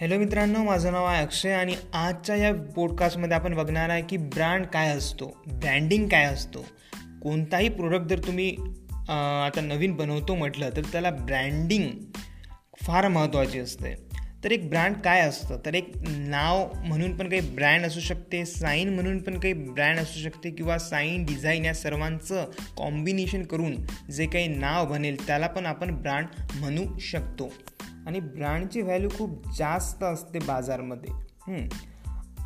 Hello मित्रांनो माझं नाव आहे अक्षय आणि आजच्या या पॉडकास्टमध्ये आपण बघणार आहे की ब्रँड काय असतो ब्रँडिंग काय असतो कोणताही प्रोडक्ट जर तुम्ही आता नवीन बनवतो म्हटलं तर त्याला ब्रँडिंग फार महत्त्वाची असते. तर एक ब्रँड काय असतं? तर एक नाव म्हणून पण काही ब्रँड असू शकते साईन म्हणून पण काही ब्रँड असू शकते किंवा साईन डिझाईन या सर्वांचं कॉम्बिनेशन करून जे काही नाव बनेल त्याला पण आपण ब्रँड म्हणू शकतो. आणि ब्रँडची व्हॅल्यू खूप जास्त असते बाजारमध्ये.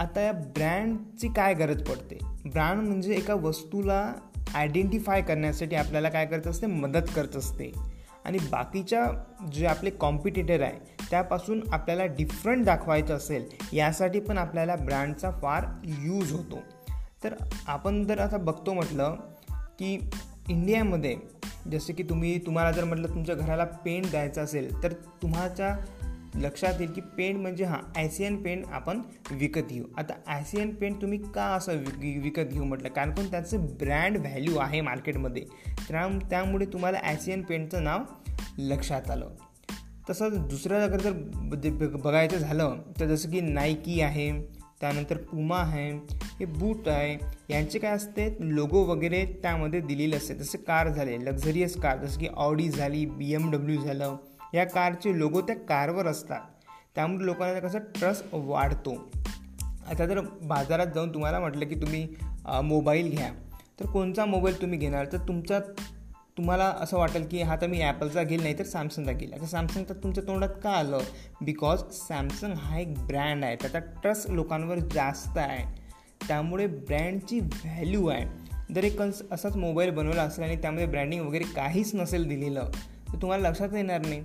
आता या ब्रँडची काय गरज पडते? ब्रँड म्हणजे एका वस्तूला आयडेंटिफाय करण्यासाठी आपल्याला काय करत असते? मदत करत असते. आणि बाकीच्या जे आपले कॉम्पिटिटर आहे त्यापासून आपल्याला डिफरंट दाखवायचं असेल यासाठी पण आपल्याला ब्रँडचा फार यूज होतो. तर आपण जर आता बघतो म्हटलं की इंडियामध्ये जसं की तुम्ही तुम्हाला जर म्हटलं तुमच्या घराला पेंट द्यायचा असेल तर तुम्हाच्या लक्षात येईल की पेंट म्हणजे हां आयसियन पेंट आपण विकत घेऊ. आता आयसियन पेंट तुम्ही का असं विक विकत घेऊ म्हटलं? कारण पण त्याचं ब्रँड व्हॅल्यू आहे मार्केटमध्ये. त्या त्यामुळे तुम्हाला आयसियन पेंटचं नाव लक्षात आलं. तसंच दुसरं अगर जर बघायचं झालं तर जसं की नायकी आहे त्यानंतर पुमा आहे हे बूट आहे. यांचे काय असते? लोगो वगैरे त्यामध्ये दिलेले असते. जसे कार झाले लक्झरियस कार जसं की ऑडी झाली बी एम डब्ल्यू झालं. या कारचे लोगो त्या कारवर असतात. त्यामुळे लोकांना कसं ट्रस्ट वाढतो. आता जर बाजारात जाऊन तुम्हाला म्हटलं की तुम्ही मोबाईल घ्या तर कोणता मोबाईल तुम्ही घेणार? तर तुमचा तुम्हाला असं वाटेल की हा तर मी ॲपलचा घेईल नाही तर सॅमसंगचा घेईल. आता सॅमसंग तर तुमच्या तोंडात का आलं? बिकॉज सॅमसंग हा एक ब्रँड आहे. त्याचा ट्रस्ट लोकांवर जास्त आहे. त्यामुळे ब्रँडची व्हॅल्यू आहे. जर एक असाच मोबाईल बनवला असेल आणि त्यामध्ये ब्रँडिंग वगैरे काहीच नसेल दिलेलं तर तुम्हाला लक्षात येणार नाही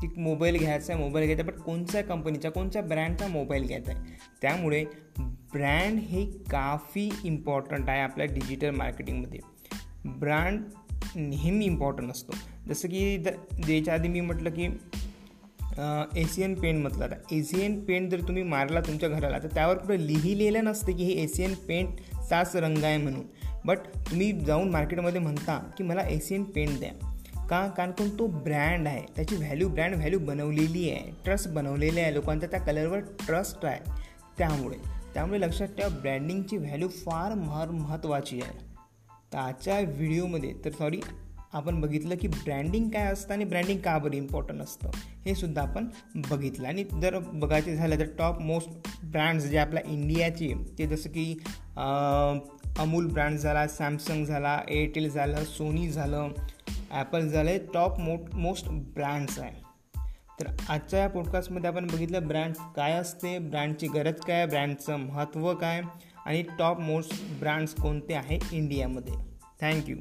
की मोबाईल घ्यायचा आहे मोबाईल घ्यायचा आहे बट कोणत्या कंपनीचा कोणत्या ब्रँडचा मोबाईल घ्यायचा आहे. त्यामुळे ब्रँड हे काफी इम्पॉर्टंट आहे आपल्या डिजिटल मार्केटिंगमध्ये. ब्रँड नेहमी इम्पॉर्टंट असतो. जसं की द द्यायच्या आधी मी म्हटलं की एशियन पेंट म्हटलं आता एशियन पेंट जर तुम्ही मारला तुमच्या घराला तर त्यावर कुठं लिहिलेलं नसते की हे एशियन पेंट साच रंग आहे म्हणून. बट तुम्ही जाऊन मार्केटमध्ये म्हणता की मला एशियन पेंट द्या. का? कारण पण तो ब्रँड आहे. त्याची व्हॅल्यू ब्रँड व्हॅल्यू बनवलेली आहे. ट्रस्ट बनवलेली आहे लोकांचा. त्या कलरवर ट्रस्ट आहे. त्यामुळे. त्यामुळे लक्षात ठेवा ब्रँडिंगची व्हॅल्यू फार महर महत्त्वाची आहे. तर आजच्या व्हिडिओमध्ये तर सॉरी आपण बघितलं की ब्रँडिंग काय असतं आणि ब्रँडिंग का बरं इम्पॉर्टंट असतं? हे सुद्धा आपण बघितलं. आणि जर बघायचे झालं तर टॉप मोस्ट ब्रँड्स जे आपल्या इंडियाचे ते जसं की अमूल ब्रँड झाला सॅमसंग झाला एअरटेल झालं सोनी झालं ॲपल झालं टॉप मोट मोस्ट ब्रँड्स आहे. तर आजच्या या पॉडकास्टमध्ये आपण बघितलं ब्रँड काय असते ब्रँडची गरज काय ब्रँडचं महत्त्व काय आणि टॉप मोस्ट ब्रँड्स कोणते आहे इंडियामध्ये थँक्यू